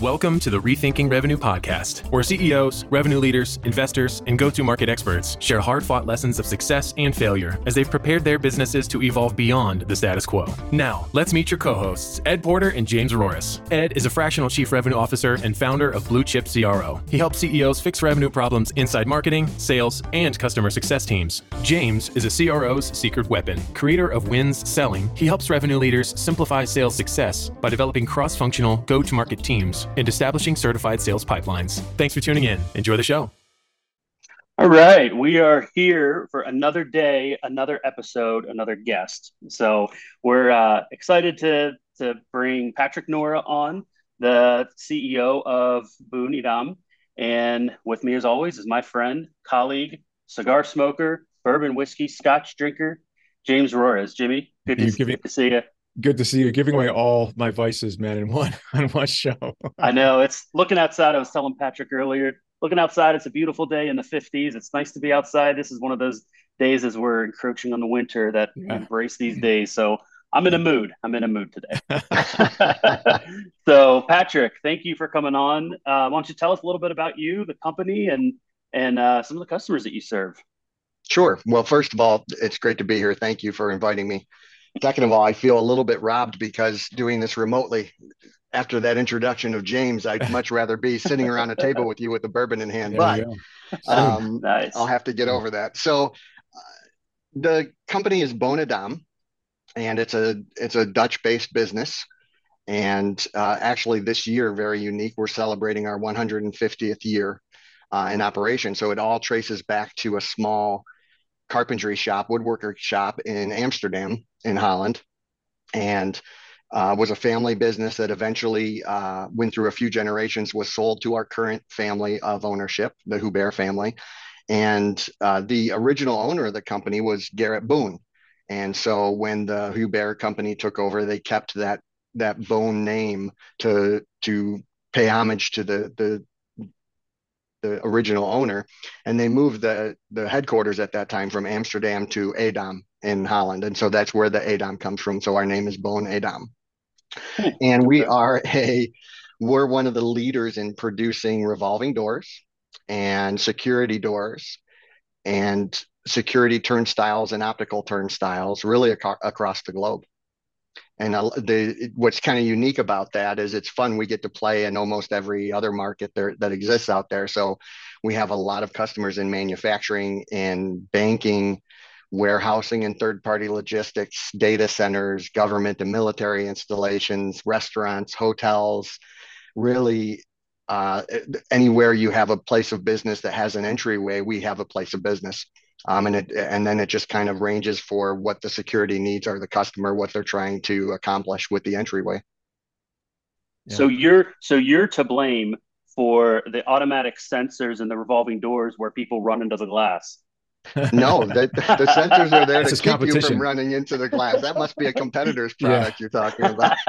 Welcome to the Rethinking Revenue podcast, where CEOs, revenue leaders, investors, and go to market experts share hard fought lessons of success and failure as they've prepared their businesses to evolve beyond the status quo. Now, let's meet your co hosts, Ed Porter and James Roris. Ed is a fractional chief revenue officer and founder of Blue Chip CRO. He helps CEOs fix revenue problems inside marketing, sales, and customer success teams. James is a CRO's secret weapon. Creator of Wins Selling, he helps revenue leaders simplify sales success by developing cross functional go to market teams and establishing certified sales pipelines. Thanks for tuning in. Enjoy the show. All right, we are here for another day, another episode, another guest. So we're uh, excited to to bring Patrick Nora on, the CEO of Boon Edam, and with me as always is my friend, colleague, cigar smoker, bourbon whiskey, Scotch drinker, James Roris. Jimmy, good to, good to see you good to see you giving away all my vices, man, in one on one show. I know it's looking outside. I was telling Patrick earlier, looking outside. It's a beautiful day in the 50s. It's nice to be outside. This is one of those days as we're encroaching on the winter that yeah. embrace these days. So I'm in a mood. I'm in a mood today. so Patrick, thank you for coming on. Uh, why don't you tell us a little bit about you, the company, and and uh, some of the customers that you serve? Sure. Well, first of all, it's great to be here. Thank you for inviting me. Second of all, I feel a little bit robbed because doing this remotely after that introduction of James, I'd much rather be sitting around a table with you with a bourbon in hand. There but um, nice. I'll have to get over that. So uh, the company is Boon Edam, and it's a it's a Dutch based business. And uh, actually, this year, very unique. We're celebrating our 150th year uh, in operation. So it all traces back to a small carpentry shop, woodworker shop in Amsterdam in Holland, and uh, was a family business that eventually uh, went through a few generations, was sold to our current family of ownership, the Hubert family. And uh, the original owner of the company was Garrett Boone. And so when the Hubert company took over, they kept that that Boon name to to pay homage to the the the original owner, and they moved the the headquarters at that time from Amsterdam to Edam in Holland, and so that's where the Edam comes from. So our name is Boon Edam, hmm. and we are a we're one of the leaders in producing revolving doors and security doors and security turnstiles and optical turnstiles really ac- across the globe and the what's kind of unique about that is it's fun. We get to play in almost every other market there that exists out there. So we have a lot of customers in manufacturing and banking warehousing and third party logistics data centers government and military installations restaurants hotels. Really uh, anywhere you have a place of business that has an entryway we have a place of business um, and it and then it just kind of ranges for what the security needs are the customer what they're trying to accomplish with the entryway yeah. so you're so you're to blame for the automatic sensors and the revolving doors where people run into the glass no, the, the sensors are there to keep you from running into the glass. That must be a competitor's product yeah. you're talking about.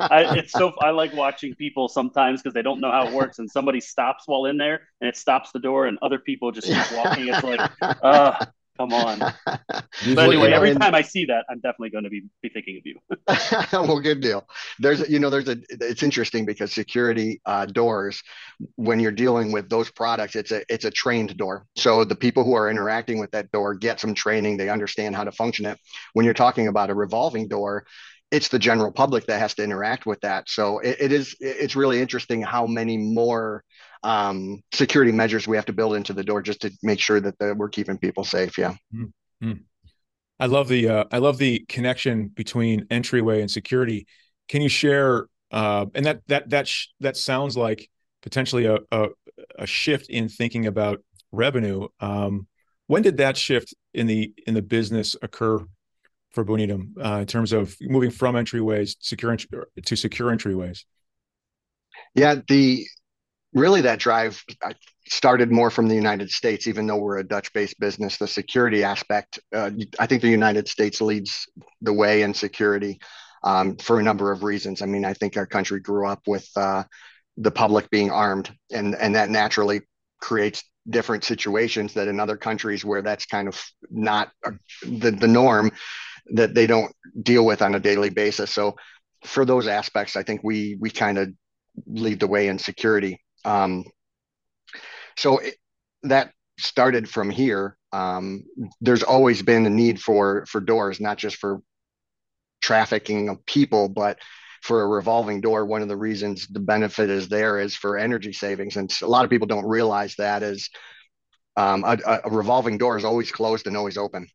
I, it's so I like watching people sometimes because they don't know how it works, and somebody stops while in there, and it stops the door, and other people just keep walking. It's like, uh, Come on. but anyway, every and, time I see that, I'm definitely going to be, be thinking of you. well, good deal. There's, you know, there's a, it's interesting because security uh, doors, when you're dealing with those products, it's a, it's a trained door. So the people who are interacting with that door get some training. They understand how to function it. When you're talking about a revolving door, it's the general public that has to interact with that. So it, it is, it's really interesting how many more um, security measures we have to build into the door just to make sure that the, we're keeping people safe. Yeah. Mm-hmm. I love the uh, I love the connection between entryway and security. Can you share? Uh, and that that that sh- that sounds like potentially a, a, a shift in thinking about revenue. Um, when did that shift in the in the business occur for Boon Edam uh, in terms of moving from entryways secure to secure entryways? Yeah, the really that drive started more from the United States, even though we're a Dutch-based business. The security aspect, uh, I think the United States leads the way in security um, for a number of reasons. I mean, I think our country grew up with uh, the public being armed, and and that naturally creates different situations that in other countries where that's kind of not the, the norm that they don't deal with on a daily basis. So for those aspects, I think we we kind of lead the way in security. Um, so it, that started from here. Um, there's always been a need for for doors, not just for trafficking of people, but for a revolving door. One of the reasons the benefit is there is for energy savings, and a lot of people don't realize that is um, a, a, revolving door is always closed and always open.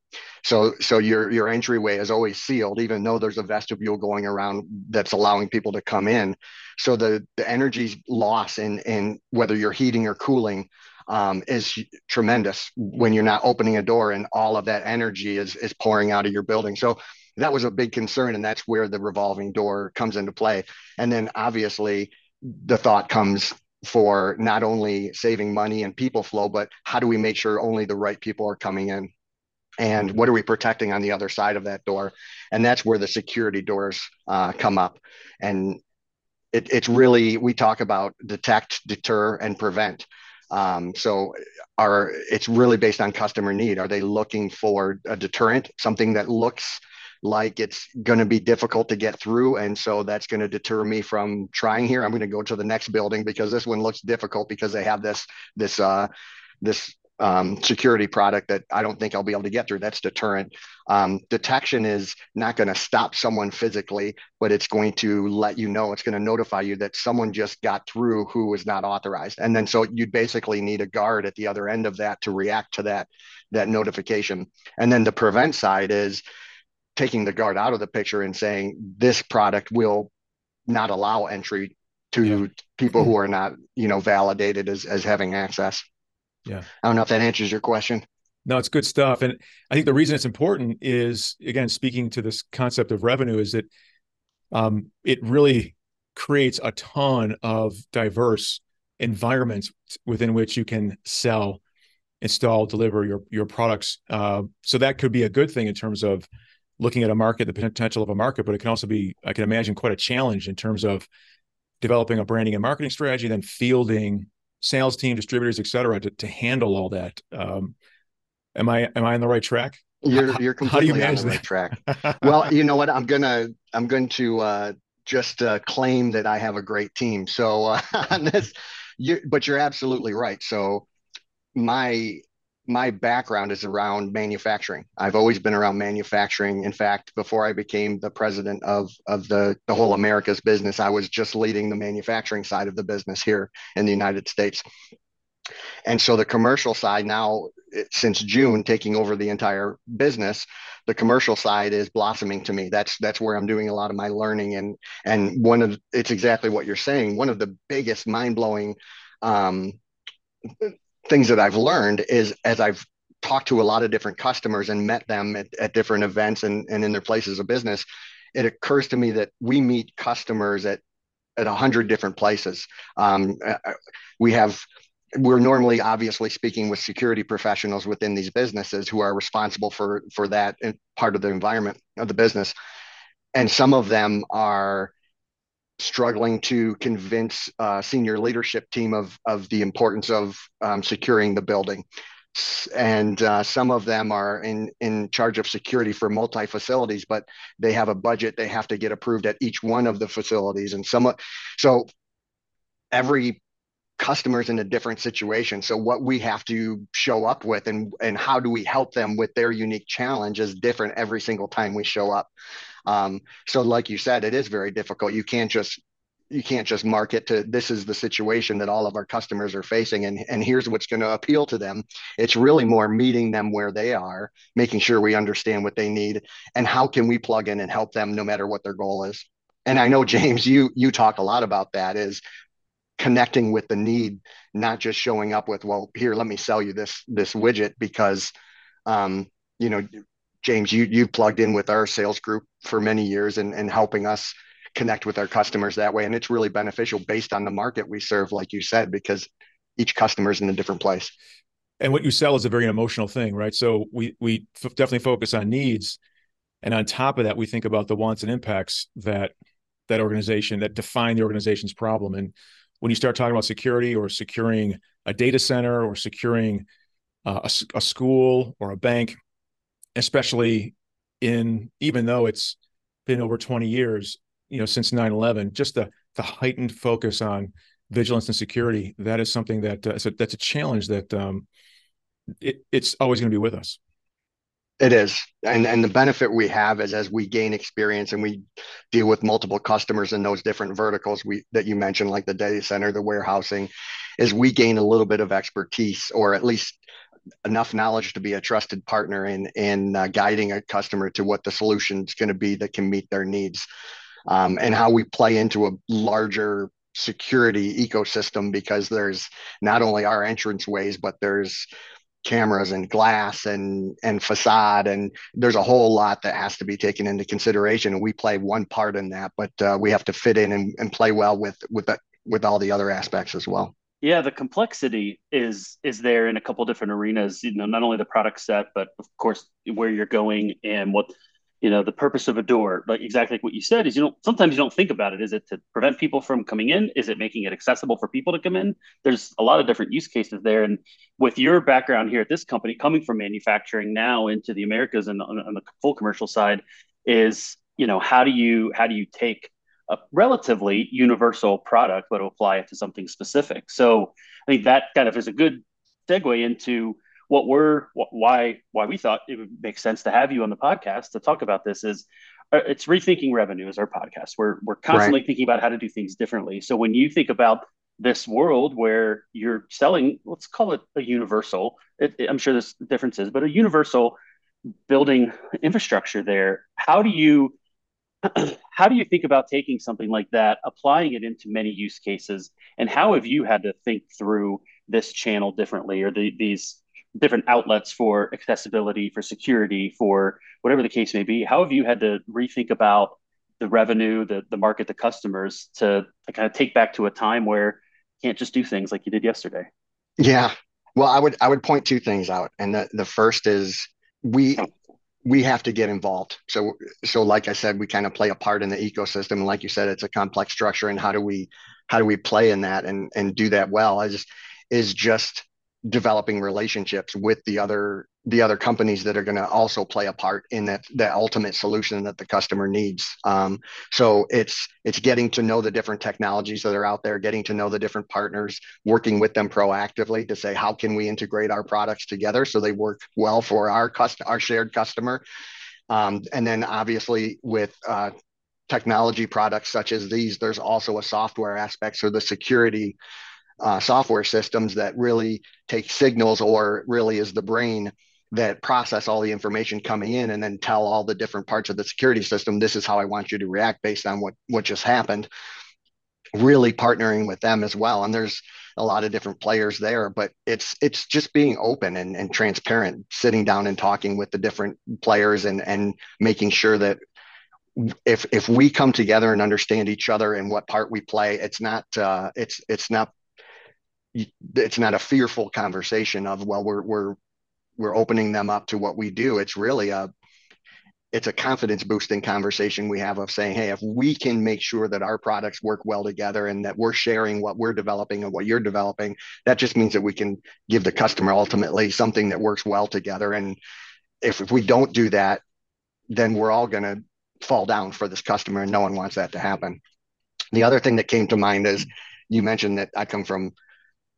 So so your your entryway is always sealed, even though there's a vestibule going around that's allowing people to come in. So the the energy loss in in whether you're heating or cooling um, is tremendous when you're not opening a door and all of that energy is is pouring out of your building. So that was a big concern, and that's where the revolving door comes into play. And then obviously the thought comes for not only saving money and people flow, but how do we make sure only the right people are coming in? And what are we protecting on the other side of that door? And that's where the security doors uh, come up. And it, it's really, we talk about detect, deter, and prevent. Um, so are it's really based on customer need. Are they looking for a deterrent, something that looks like it's going to be difficult to get through. And so that's going to deter me from trying here. I'm going to go to the next building because this one looks difficult because they have this, this, uh, this um, security product that I don't think I'll be able to get through. That's deterrent. Um, detection is not going to stop someone physically, but it's going to let you know, it's going to notify you that someone just got through who was not authorized. And then so you'd basically need a guard at the other end of that to react to that, that notification. And then the prevent side is taking the guard out of the picture and saying this product will not allow entry to yeah. people who are not you know validated as, as having access. Yeah. I don't know if that answers your question. No it's good stuff. And i think the reason it's important is again speaking to this concept of revenue is that um, it really creates a ton of diverse environments within which you can sell install deliver your your products. Uh, so that could be a good thing in terms of looking at a market, the potential of a market, but it can also be, I can imagine, quite a challenge in terms of developing a branding and marketing strategy, then fielding sales team, distributors, et cetera, to, to handle all that. Um, am I am I on the right track? You're you're completely you on the that? right track. well, you know what? I'm gonna I'm going to uh, just uh, claim that I have a great team. So uh, on this, you but you're absolutely right. So my my background is around manufacturing. I've always been around manufacturing. In fact, before I became the president of, of the, the whole America's business, I was just leading the manufacturing side of the business here in the United States. And so the commercial side now, since June, taking over the entire business, the commercial side is blossoming to me. That's that's where I'm doing a lot of my learning. And and one of it's exactly what you're saying. One of the biggest mind blowing um, things that I've learned is as I've talked to a lot of different customers and met them at, at different events and, and in their places of business, it occurs to me that we meet customers at at a hundred different places. Um, uh, uh, we have we're normally obviously speaking with security professionals within these businesses who are responsible for for that part of the environment of the business and some of them are struggling to convince uh, senior leadership team of of the importance of um, securing the building. And uh, some of them are in in charge of security for multi facilities but they have a budget they have to get approved at each one of the facilities. And some so every customers in a different situation. So what we have to show up with and and how do we help them with their unique challenge is different every single time we show up um, so like you said, it is very difficult. You can't just you can't just market to this is the situation that all of our customers are facing and, and here's what's going to appeal to them it's really more meeting them where they are making sure we understand what they need and how can we plug in and help them no matter what their goal is and i know james you you talk a lot about that is connecting with the need not just showing up with well here let me sell you this this widget because um, you know James, you you plugged in with our sales group for many years and, and helping us connect with our customers that way. And it's really beneficial based on the market we serve, like you said, because each customer is in a different place. And what you sell is a very emotional thing, right? So we we f- definitely focus on needs, and on top of that, we think about the wants and impacts that that organization that define the organization's problem. And when you start talking about security or securing a data center or securing uh, a, a school or a bank, especially in even though it's been over 20 years, you know, since 9/11, just the the heightened focus on vigilance and security, that is something that uh, a, that's a challenge that um, it, it's always going to be with us. It is, and and the benefit we have is as we gain experience and we deal with multiple customers in those different verticals we that you mentioned, like the data center, the warehousing, is we gain a little bit of expertise or at least enough knowledge to be a trusted partner in in uh, guiding a customer to what the solution is going to be that can meet their needs, um, and how we play into a larger security ecosystem because there's not only our entrance ways, but there's cameras and glass and and facade and there's a whole lot that has to be taken into consideration and we play one part in that but uh, we have to fit in and, and play well with with that with all the other aspects as well yeah the complexity is is there in a couple different arenas you know not only the product set but of course where you're going and what you know the purpose of a door. Like exactly like what you said is you don't sometimes you don't think about it. Is it to prevent people from coming in? Is it making it accessible for people to come in? There's a lot of different use cases there. And with your background here at this company coming from manufacturing now into the americas and on, on the full commercial side is you know how do you how do you take a relatively universal product but apply it to something specific so i think that kind of is a good segue into what we're why why we thought it would make sense to have you on the podcast to talk about this is uh, it's rethinking revenue as our podcast. We're we're constantly right. thinking about how to do things differently. So when you think about this world where you're selling, let's call it a universal. It, it, I'm sure there's differences, but a universal building infrastructure there. How do you how do you think about taking something like that, applying it into many use cases, and how have you had to think through this channel differently or the, these different outlets for accessibility, for security, for whatever the case may be. How have you had to rethink about the revenue, the the market, the customers to, to kind of take back to a time where you can't just do things like you did yesterday? Yeah. Well, I would I would point two things out. And the, the first is we oh. We have to get involved. So so like I said, we kind of play a part in the ecosystem. And like you said, it's a complex structure. And how do we how do we play in that and and do that well? I just is just developing relationships with the other the other companies that are going to also play a part in that that ultimate solution that the customer needs. Um, so it's it's getting to know the different technologies that are out there getting to know the different partners working with them proactively to say how can we integrate our products together so they work well for our cust- our shared customer? Um, and then obviously with uh, technology products such as these there's also a software aspect. So the security uh, software systems that really take signals or really is the brain that process all the information coming in and then tell all the different parts of the security system this is how i want you to react based on what what just happened really partnering with them as well. And there's a lot of different players there but it's it's just being open and, and transparent sitting down and talking with the different players and and making sure that if if we come together and understand each other and what part we play it's not uh, it's it's not it's not a fearful conversation of well we're we're we're opening them up to what we do it's really a it's a confidence boosting conversation we have of saying hey if we can make sure that our products work well together and that we're sharing what we're developing and what you're developing that just means that we can give the customer ultimately something that works well together. And if, if we don't do that then we're all going to fall down for this customer and no one wants that to happen. The other thing that came to mind is you mentioned that i come from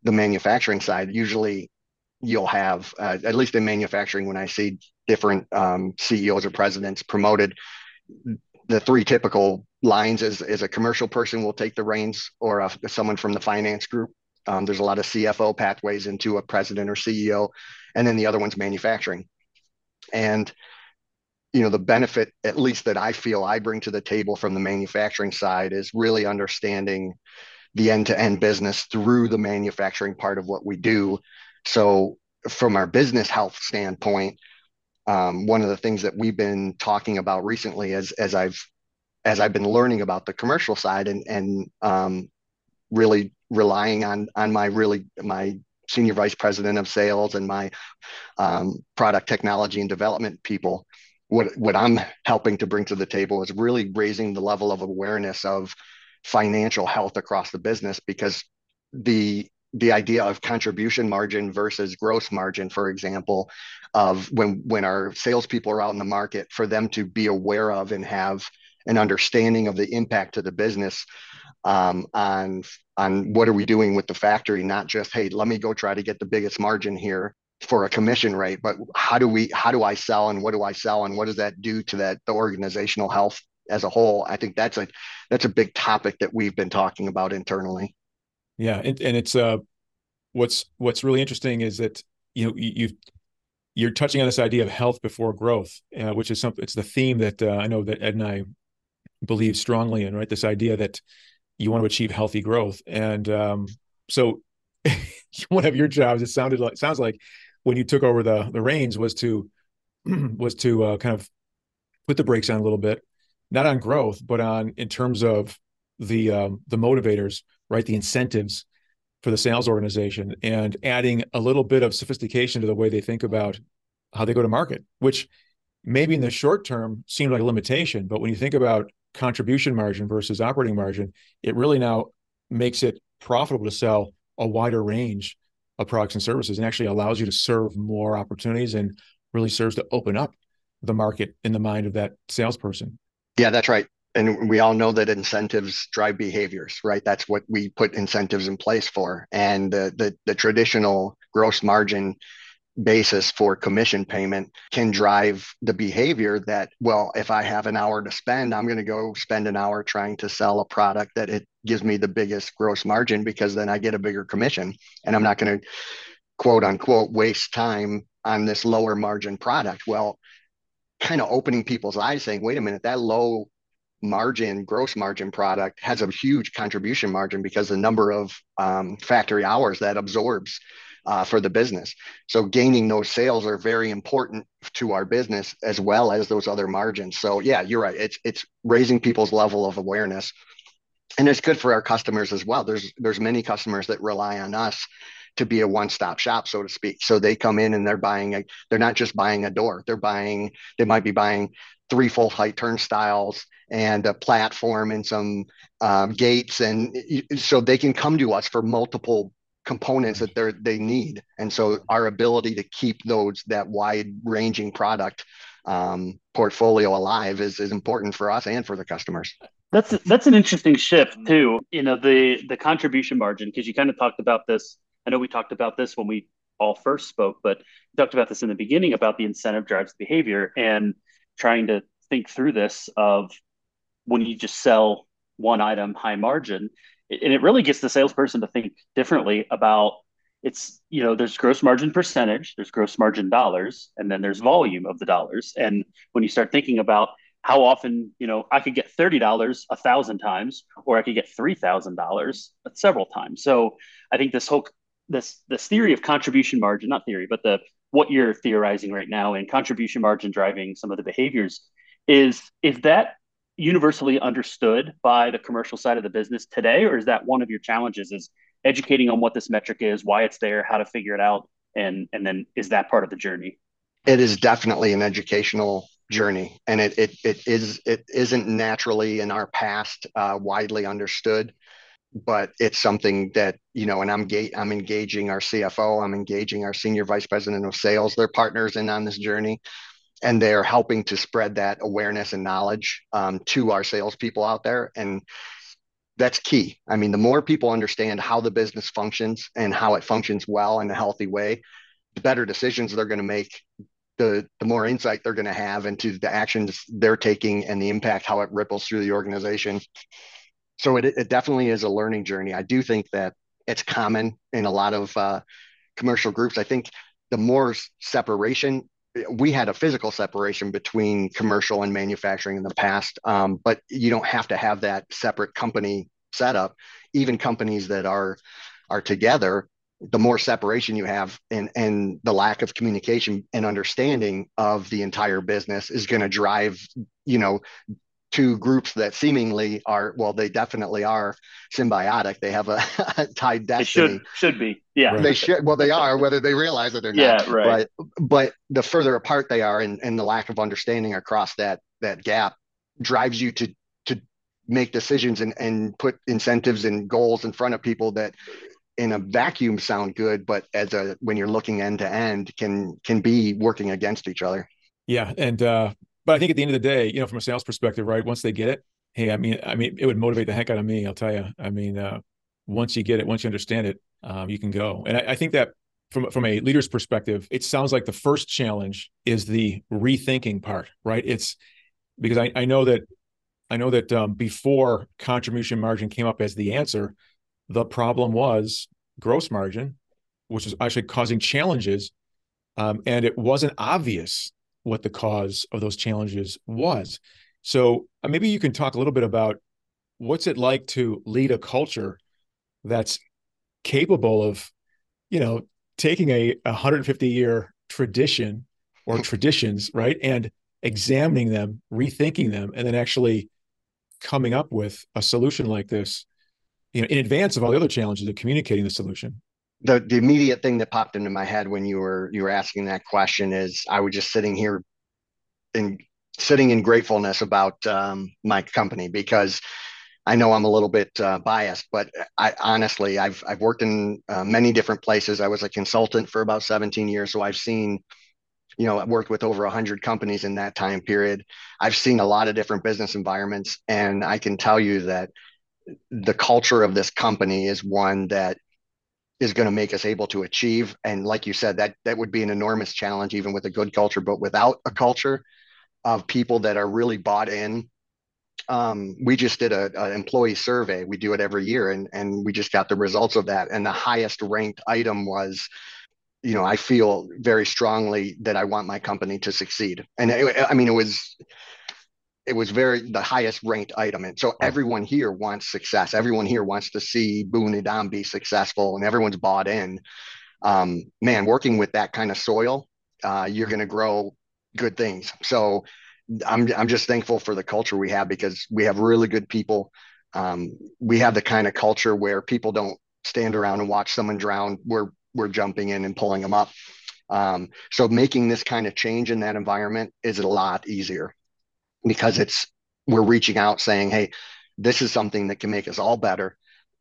the manufacturing side, usually you'll have, uh, at least in manufacturing, when I see different um, CEOs or presidents promoted, the three typical lines is, is a commercial person will take the reins or a, someone from the finance group. Um, there's a lot of CFO pathways into a president or CEO, and then the other one's manufacturing. And you know the benefit at least that i feel i bring to the table from the manufacturing side is really understanding the end-to-end business through the manufacturing part of what we do. So from our business health standpoint, um, one of the things that we've been talking about recently as as I've as I've been learning about the commercial side and and um, really relying on on my really my senior vice president of sales and my um, product technology and development people what what I'm helping to bring to the table is really raising the level of awareness of financial health across the business because the the idea of contribution margin versus gross margin, for example, of when when our salespeople are out in the market, for them to be aware of and have an understanding of the impact to the business um, on on what are we doing with the factory not just hey let me go try to get the biggest margin here for a commission rate but how do we how do i sell and what do i sell and what does that do to that the organizational health as a whole? I think that's a that's a big topic that we've been talking about internally yeah and, and it's uh what's what's really interesting is that you know you, you're touching on this idea of health before growth, uh, which is something. It's the theme that uh, I know that Ed and I believe strongly in. Right, this idea that you want to achieve healthy growth, and um, so one of your jobs, it sounded like sounds like when you took over the the reins was to was to uh, kind of put the brakes on a little bit, not on growth, but on in terms of the um, the motivators, right, the incentives for the sales organization and adding a little bit of sophistication to the way they think about how they go to market, which maybe in the short term seemed like a limitation. But when you think about contribution margin versus operating margin, it really now makes it profitable to sell a wider range of products and services and actually allows you to serve more opportunities and really serves to open up the market in the mind of that salesperson. Yeah, that's right and we all know that incentives drive behaviors, right? That's what we put incentives in place for. And the, the, the traditional gross margin basis for commission payment can drive the behavior that well if i have an hour to spend i'm going to go spend an hour trying to sell a product that it gives me the biggest gross margin because then i get a bigger commission and i'm not going to quote unquote waste time on this lower margin product well kind of opening people's eyes saying wait a minute that low margin, gross margin product has a huge contribution margin because the number of um, factory hours that absorbs uh, for the business. So gaining those sales are very important to our business as well as those other margins. So yeah, you're right. It's it's raising people's level of awareness, and it's good for our customers as well. There's there's many customers that rely on us to be a one-stop shop so to speak so they come in and they're buying a they're not just buying a door they're buying they might be buying three full height turnstiles and a platform and some um, gates and so they can come to us for multiple components that they they need. And so our ability to keep those that wide ranging product um, portfolio alive is, is important for us and for the customers. That's that's an interesting shift too you know the the contribution margin because you kind of talked about this i know we talked about this when we all first spoke but we talked about this in the beginning about the incentive drives behavior and trying to think through this of when you just sell one item high margin and it really gets the salesperson to think differently about it's you know there's gross margin percentage there's gross margin dollars and then there's volume of the dollars. And when you start thinking about how often you know i could get $30 a thousand times or i could get $3000 several times. So i think this whole this this theory of contribution margin not theory but the what you're theorizing right now and contribution margin driving some of the behaviors is is that universally understood by the commercial side of the business today or is that one of your challenges is educating on what this metric is why it's there how to figure it out and and then is that part of the journey? It is definitely an educational journey and it it, it is it isn't naturally in our past uh, widely understood but it's something that you know and i'm ga- i'm engaging our cfo i'm engaging our senior vice president of sales they're partners in on this journey and they're helping to spread that awareness and knowledge um, to our salespeople out there and that's key i mean the more people understand how the business functions and how it functions well in a healthy way the better decisions they're going to make the the more insight they're going to have into the actions they're taking and the impact how it ripples through the organization so it, it definitely is a learning journey. I do think that it's common in a lot of uh, commercial groups. I think the more separation, we had a physical separation between commercial and manufacturing in the past, um, but you don't have to have that separate company setup. Even companies that are are together, the more separation you have and and the lack of communication and understanding of the entire business is going to drive you know two groups that seemingly are well they definitely are symbiotic. They have a, tied destiny should should be yeah. They should well they are whether they realize it or not. Yeah right. But but the further apart they are and, and the lack of understanding across that that gap drives you to to make decisions and and put incentives and goals in front of people that in a vacuum sound good but as a when you're looking end to end can can be working against each other. Yeah and uh but I think at the end of the day, you know, from a sales perspective, right? Once they get it, hey, I mean, I mean, it would motivate the heck out of me. I'll tell you. I mean, uh, once you get it, once you understand it, um, you can go. And I, I think that from from a leader's perspective, it sounds like the first challenge is the rethinking part, right? It's because I, I know that I know that um, before contribution margin came up as the answer, the problem was gross margin, which was actually causing challenges, um, and it wasn't obvious what the cause of those challenges was. So uh, maybe you can talk a little bit about what's it like to lead a culture that's capable of, you know, taking a 150 year tradition or traditions, right, and examining them, rethinking them, and then actually coming up with a solution like this, you know, in advance of all the other challenges of communicating the solution. The the immediate thing that popped into my head when you were you were asking that question is I was just sitting here in sitting in gratefulness about um, my company because I know I'm a little bit uh, biased, but I honestly, I've I've worked in uh, many different places. I was a consultant for about 17 years, so I've seen, you know, I've worked with over 100 companies in that time period. I've seen a lot of different business environments, and I can tell you that the culture of this company is one that is going to make us able to achieve. And like you said, that that would be an enormous challenge, even with a good culture. But without a culture of people that are really bought in um, we just did a, a, employee survey. We do it every year, and and we just got the results of that. And the highest ranked item was, you know, I feel very strongly that I want my company to succeed. And it, I mean, it was it was very the highest ranked item. And so everyone here wants success. Everyone here wants to see Boon Edam be successful, and everyone's bought in. Um, man, working with that kind of soil, uh, you're going to grow good things. So I'm I'm just thankful for the culture we have because we have really good people. Um, we have the kind of culture where people don't stand around and watch someone drown. We're we're jumping in and pulling them up. Um, so making this kind of change in that environment is a lot easier because it's we're reaching out saying, hey, this is something that can make us all better.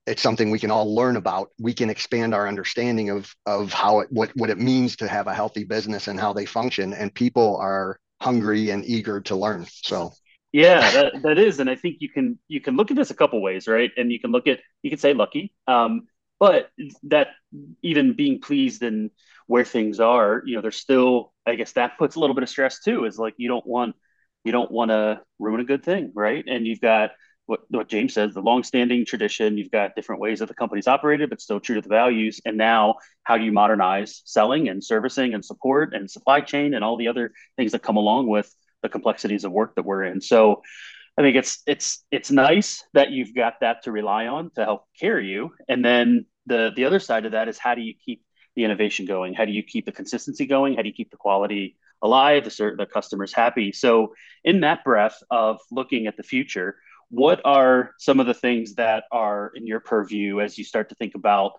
It's something we can all learn about. We can expand our understanding of of how it what what it means to have a healthy business and how they function. And people are hungry and eager to learn. So yeah, that, that is, and I think you can you can look at this a couple ways, right? And you can look at you can say lucky, um, but that even being pleased in where things are, you know, there's still I guess that puts a little bit of stress too. Is like you don't want you don't want to ruin a good thing, right? And you've got what, what James says, the longstanding tradition. You've got different ways that the company's operated, but still true to the values. And now, how do you modernize selling and servicing and support and supply chain and all the other things that come along with the complexities of work that we're in? So, I think it's it's it's nice that you've got that to rely on to help carry you. And then the the other side of that is how do you keep the innovation going? How do you keep the consistency going? How do you keep the quality alive? The, the customers happy? So, in that breath of looking at the future what are some of the things that are in your purview as you start to think about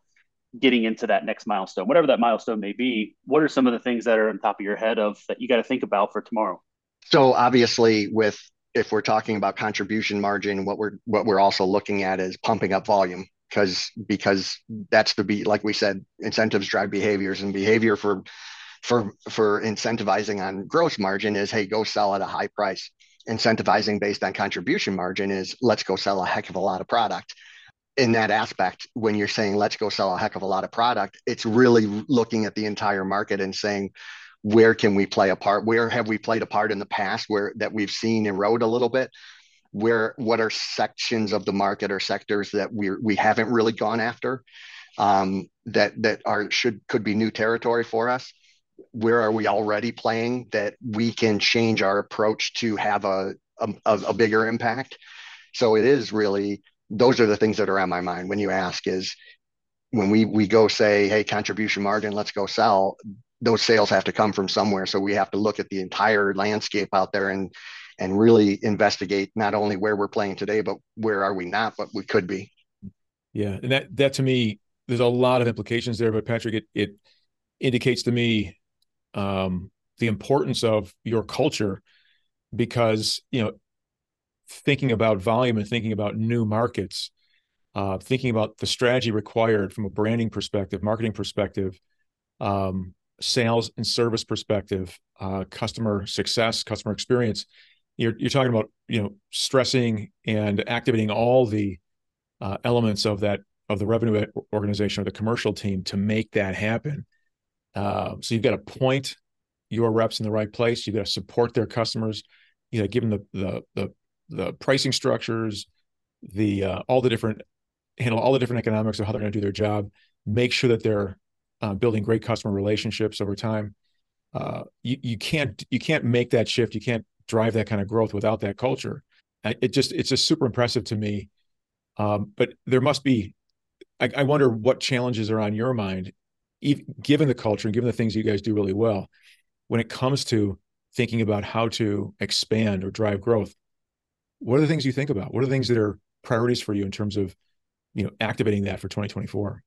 getting into that next milestone whatever that milestone may be what are some of the things that are on top of your head of that you got to think about for tomorrow so obviously with if we're talking about contribution margin what we're what we're also looking at is pumping up volume because because that's the be like we said incentives drive behaviors and behavior for for for incentivizing on gross margin is hey go sell at a high price. Incentivizing based on contribution margin is let's go sell a heck of a lot of product. In that aspect when you're saying let's go sell a heck of a lot of product it's really looking at the entire market and saying where can we play a part? Where have we played a part in the past where that we've seen erode a little bit? Where what are sections of the market or sectors that we we haven't really gone after um, that that are should could be new territory for us where are we already playing that we can change our approach to have a, a, a bigger impact? So it is really those are the things that are on my mind when you ask is when we we go say hey contribution margin let's go sell those sales have to come from somewhere. So we have to look at the entire landscape out there and and really investigate not only where we're playing today but where are we not but we could be. Yeah. And that that to me there's a lot of implications there but patrick it it indicates to me um, the importance of your culture because you know thinking about volume and thinking about new markets uh, thinking about the strategy required from a branding perspective marketing perspective um, sales and service perspective uh, customer success customer experience you're you're talking about you know stressing and activating all the uh, elements of that of the revenue organization or the commercial team to make that happen. Uh, so you've got to point your reps in the right place. You've got to support their customers. You know, give them the the the, the pricing structures, the uh, all the different handle all the different economics of how they're going to do their job. Make sure that they're uh, building great customer relationships over time. Uh, you you can't you can't make that shift. You can't drive that kind of growth without that culture. It just it's just super impressive to me. Um, but there must be. I, I, wonder what challenges are on your mind, given the culture and given the things you guys do really well, when it comes to thinking about how to expand or drive growth. What are the things you think about? What are the things that are priorities for you in terms of, you know, activating that for 2024?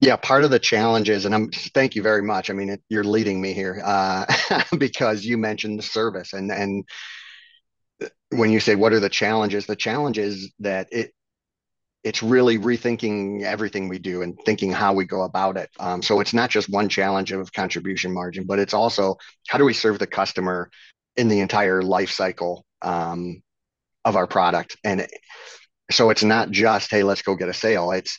Yeah, part of the challenges, and I'm thank you very much. I mean, it, you're leading me here uh, because you mentioned the service, and and when you say what are the challenges, the challenge is that it it's really rethinking everything we do and thinking how we go about it. Um, so it's not just one challenge of contribution margin, but it's also how do we serve the customer in the entire life cycle um, of our product, and so it's not just hey, let's go get a sale. It's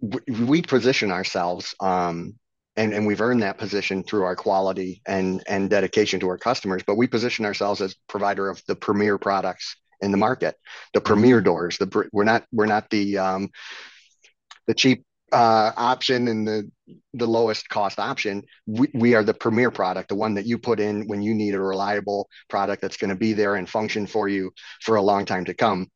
we position ourselves um, and, and we've earned that position through our quality and, and dedication to our customers but we position ourselves as provider of the premier products in the market. The premier doors the we're not we're not the um, the cheap uh, option and the the lowest cost option. We, we are the premier product the one that you put in when you need a reliable product that's going to be there and function for you for a long time to come.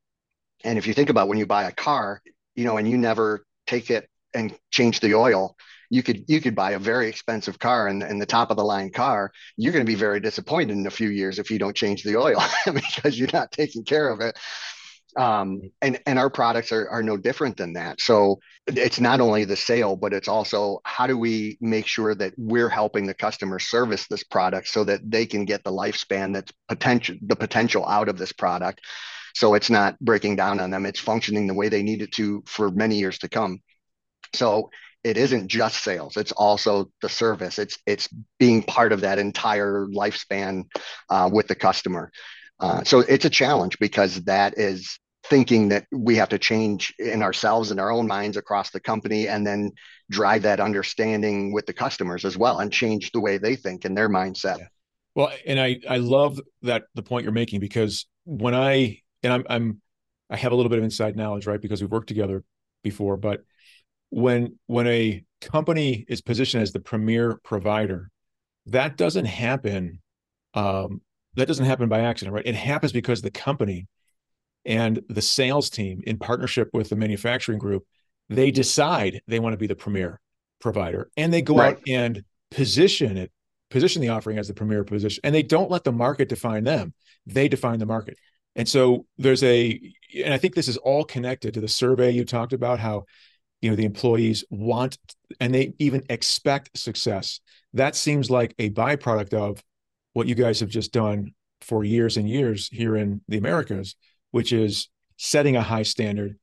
And if you think about when you buy a car you know and you never take it and change the oil you could you could buy a very expensive car and, and the top of the line car you're going to be very disappointed in a few years if you don't change the oil because you're not taking care of it um, and and our products are, are no different than that so it's not only the sale but it's also how do we make sure that we're helping the customer service this product so that they can get the lifespan that's potential the potential out of this product so it's not breaking down on them. It's functioning the way they need it to for many years to come. So it isn't just sales it's also the service it's it's being part of that entire lifespan uh, with the customer uh, so it's a challenge because that is thinking that we have to change in ourselves and our own minds across the company and then drive that understanding with the customers as well and change the way they think and their mindset yeah. well and i i love that the point you're making because when i and I'm I'm I have a little bit of inside knowledge, right? Because we've worked together before. But when when a company is positioned as the premier provider, that doesn't happen. Um, that doesn't happen by accident, right? It happens because the company and the sales team, in partnership with the manufacturing group, they decide they want to be the premier provider, and they go right. out and position it, position the offering as the premier position, and they don't let the market define them. They define the market. And so there's a, and I think this is all connected to the survey you talked about how, you know, the employees want and they even expect success. That seems like a byproduct of what you guys have just done for years and years here in the Americas, which is setting a high standard,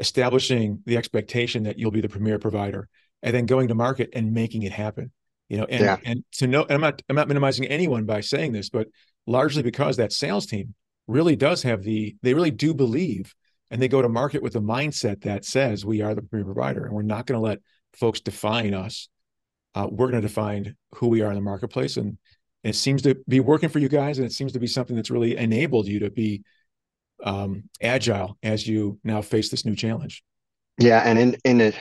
establishing the expectation that you'll be the premier provider, and then going to market and making it happen. You know, and yeah. and to know, and I'm not I'm not minimizing anyone by saying this, but largely because that sales team really does have the they really do believe and they go to market with a mindset that says we are the premier provider and we're not going to let folks define us. Uh, we're going to define who we are in the marketplace and it seems to be working for you guys and it seems to be something that's really enabled you to be um, agile as you now face this new challenge. Yeah and in in it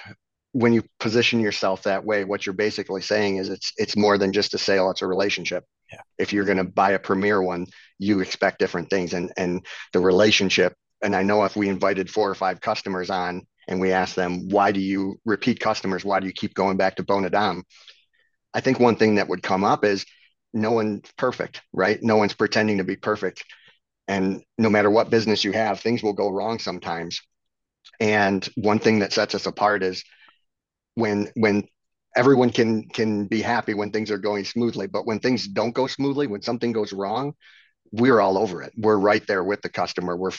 when you position yourself that way what you're basically saying is it's it's more than just a sale it's a relationship. Yeah. if you're going to buy a premier one you expect different things and and the relationship and i know if we invited four or five customers on and we asked them why do you repeat customers? Why do you keep going back to Boon Edam i think one thing that would come up is no one's perfect right? No one's pretending to be perfect. And no matter what business you have things will go wrong sometimes. And one thing that sets us apart is when when everyone can can be happy when things are going smoothly. But when things don't go smoothly when something goes wrong we're all over it. We're right there with the customer. We're,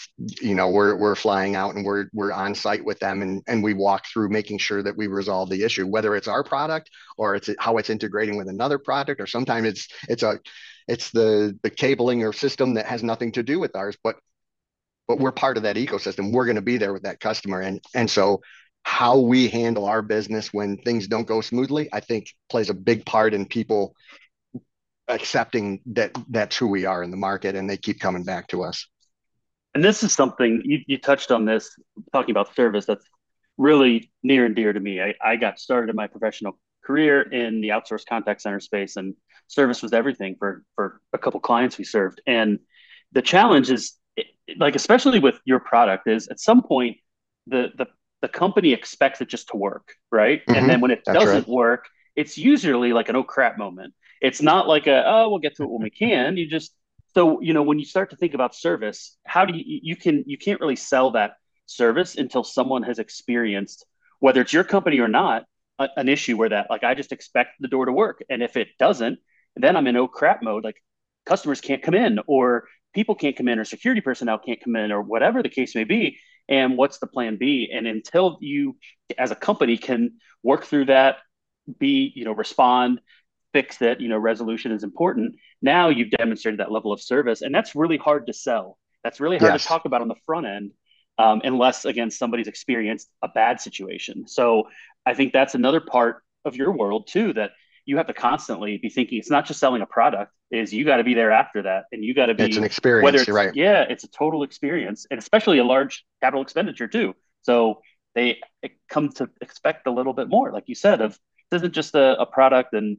you know, we're we're flying out and we're we're on site with them, and and we walk through making sure that we resolve the issue, whether it's our product or it's how it's integrating with another product, or sometimes it's it's a it's the the cabling or system that has nothing to do with ours, but but we're part of that ecosystem. We're going to be there with that customer, and and so how we handle our business when things don't go smoothly, I think plays a big part in people accepting that that's who we are in the market and they keep coming back to us. And this is something you, you touched on this talking about service that's really near and dear to me. I, I got started in my professional career in the outsourced contact center space and service was everything for for a couple clients we served. And the challenge is like especially with your product is at some point the the, the company expects it just to work right? Mm-hmm. and then when it That's doesn't right. work it's usually like an oh crap moment it's not like a oh we'll get to it when we can. You just so you know when you start to think about service, how do you you can you can't really sell that service until someone has experienced whether it's your company or not a, an issue where that like I just expect the door to work. And if it doesn't then I'm in oh crap mode like customers can't come in or people can't come in or security personnel can't come in or whatever the case may be. And what's the plan b? And until you as a company can work through that be you know respond fix it, you know, resolution is important. Now you've demonstrated that level of service, and that's really hard to sell. That's really hard yes. to talk about on the front end, um, unless again somebody's experienced a bad situation. So I think that's another part of your world too that you have to constantly be thinking. It's not just selling a product; is you got to be there after that, and you got to be. It's an experience. Whether it's, right. Yeah, it's a total experience, and especially a large capital expenditure too. So they come to expect a little bit more, like you said, of this isn't just a, a product and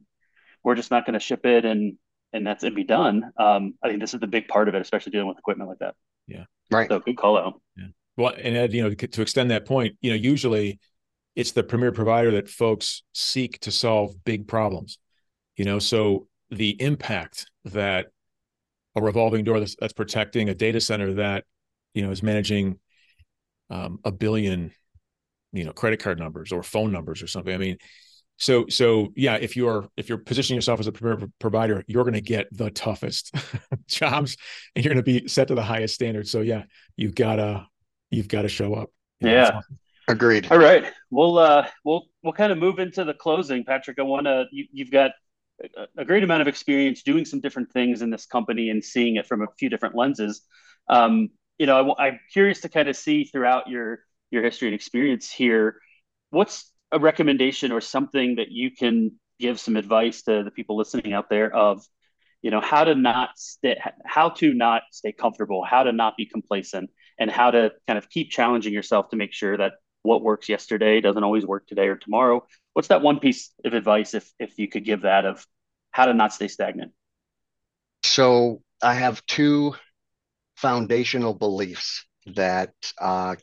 we're just not going to ship it and and that's it be done. Um, I think this is the big part of it, especially dealing with equipment like that. Yeah. Right. So good call out. Yeah. Well, and Ed, you know, to extend that point, you know, usually it's the premier provider that folks seek to solve big problems. You know, so the impact that a revolving door that's, that's protecting a data center that you know is managing um, a billion, you know, credit card numbers or phone numbers or something. I mean, so so yeah if you're if you're positioning yourself as a provider you're going to get the toughest jobs and you're going to be set to the highest standards. So yeah you've got to you've got to show up. Yeah awesome. agreed. All right. We'll uh we'll we'll kind of move into the closing. Patrick i want to you, you've got a great amount of experience doing some different things in this company and seeing it from a few different lenses. Um you know I, i'm curious to kind of see throughout your your history and experience here what's a recommendation or something that you can give some advice to the people listening out there of you know how to not stay how to not stay comfortable how to not be complacent and how to kind of keep challenging yourself to make sure that what works yesterday doesn't always work today or tomorrow. What's that one piece of advice if if you could give that of how to not stay stagnant? So i have two foundational beliefs that uh,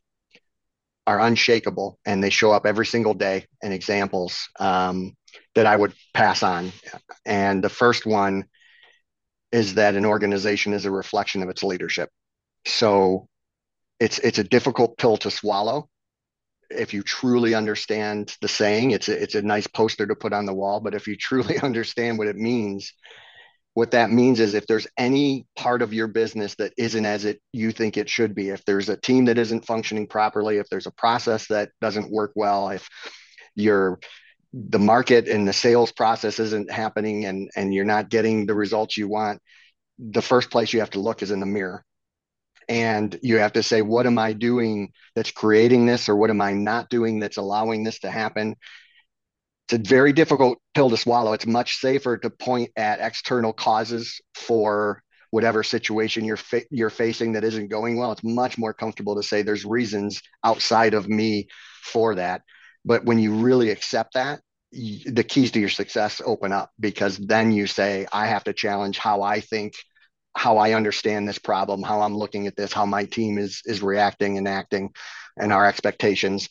are unshakable and they show up every single day and examples um, that I would pass on. And the first one is that an organization is a reflection of its leadership. So it's it's a difficult pill to swallow. If you truly understand the saying, it's a, it's a nice poster to put on the wall. But if you truly understand what it means, what that means is if there's any part of your business that isn't as it you think it should be if there's a team that isn't functioning properly if there's a process that doesn't work well if your the market and the sales process isn't happening and and you're not getting the results you want the first place you have to look is in the mirror. And you have to say what am i doing that's creating this or what am i not doing that's allowing this to happen it's a very difficult pill to swallow. It's much safer to point at external causes for whatever situation you're fa- you're facing that isn't going well. It's much more comfortable to say there's reasons outside of me for that. But when you really accept that, the keys to your success open up because then you say, I have to challenge how I think, how I understand this problem, how I'm looking at this, how my team is is reacting and acting, and our expectations,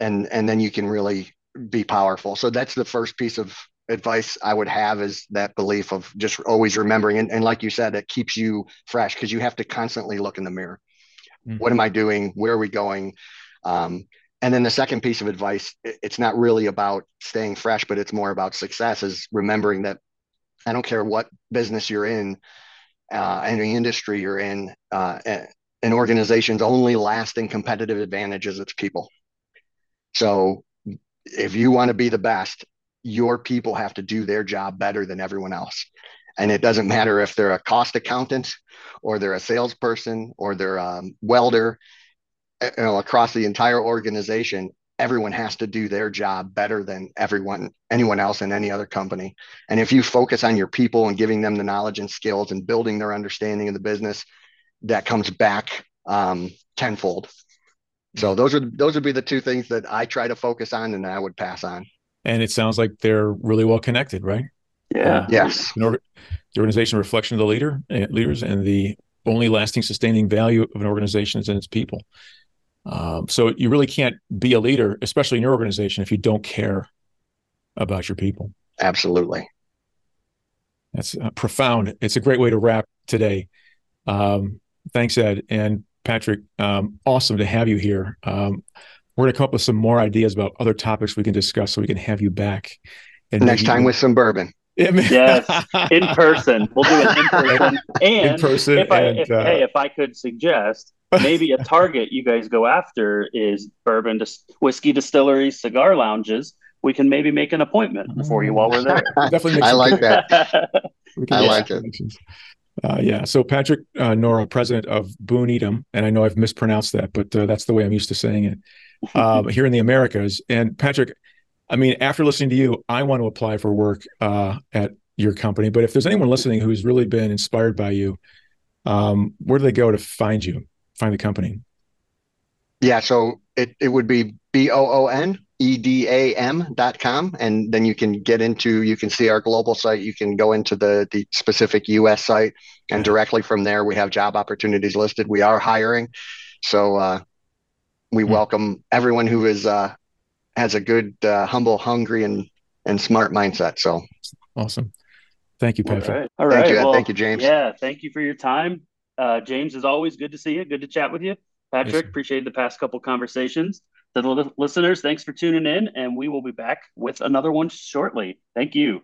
and and then you can really be powerful. So that's the first piece of advice I would have is that belief of just always remembering. And, and like you said, it keeps you fresh because you have to constantly look in the mirror. Mm-hmm. What am I doing? Where are we going? Um, and then the second piece of advice, it's not really about staying fresh, but it's more about success is remembering that I don't care what business you're in, uh, any industry you're in, uh, an organization's only lasting competitive advantage is its people. So if you want to be the best, your people have to do their job better than everyone else. And it doesn't matter if they're a cost accountant or they're a salesperson or they're a welder, you know, across the entire organization, everyone has to do their job better than everyone, anyone else in any other company. And if you focus on your people and giving them the knowledge and skills and building their understanding of the business, that comes back um, tenfold. So those are those would be the two things that I try to focus on and I would pass on. And it sounds like they're really well connected, right? Yeah. Uh, yes. Or, the organization reflection of the leader uh, leaders and the only lasting sustaining value of an organization is in its people. Um, so you really can't be a leader, especially in your organization, if you don't care about your people. Absolutely. That's uh, profound. It's a great way to wrap today. Um, thanks, Ed. And Patrick, um, awesome to have you here. Um, we're going to come up with some more ideas about other topics we can discuss so we can have you back. And Next time with some bourbon. yes, in person. We'll do it in person. And in person. If I, and, if, uh, hey, if I could suggest, maybe a target you guys go after is bourbon, dis- whiskey distilleries, cigar lounges. We can maybe make an appointment for you while we're there. Definitely. I like that. I like it. Uh, yeah. So Patrick uh, Nora, president of Boone Edom, and I know I've mispronounced that, but uh, that's the way I'm used to saying it um, here in the Americas. And Patrick, I mean, after listening to you, I want to apply for work uh, at your company. But if there's anyone listening who's really been inspired by you, um, where do they go to find you, find the company? Yeah. So it, it would be B O O N edam.com and then you can get into you can see our global site. You can go into the the specific us site and directly from there we have job opportunities listed. We are hiring. So uh, we mm-hmm. welcome everyone who is uh, has a good uh, humble hungry and and smart mindset. So awesome. Thank you patrick. All right, all right. Thank, you, well, thank you james. yeah thank you for your time. Uh, james is always good to see you. Good to chat with you. Patrick yes, appreciate the past couple conversations to the listeners, thanks for tuning in, and we will be back with another one shortly. Thank you.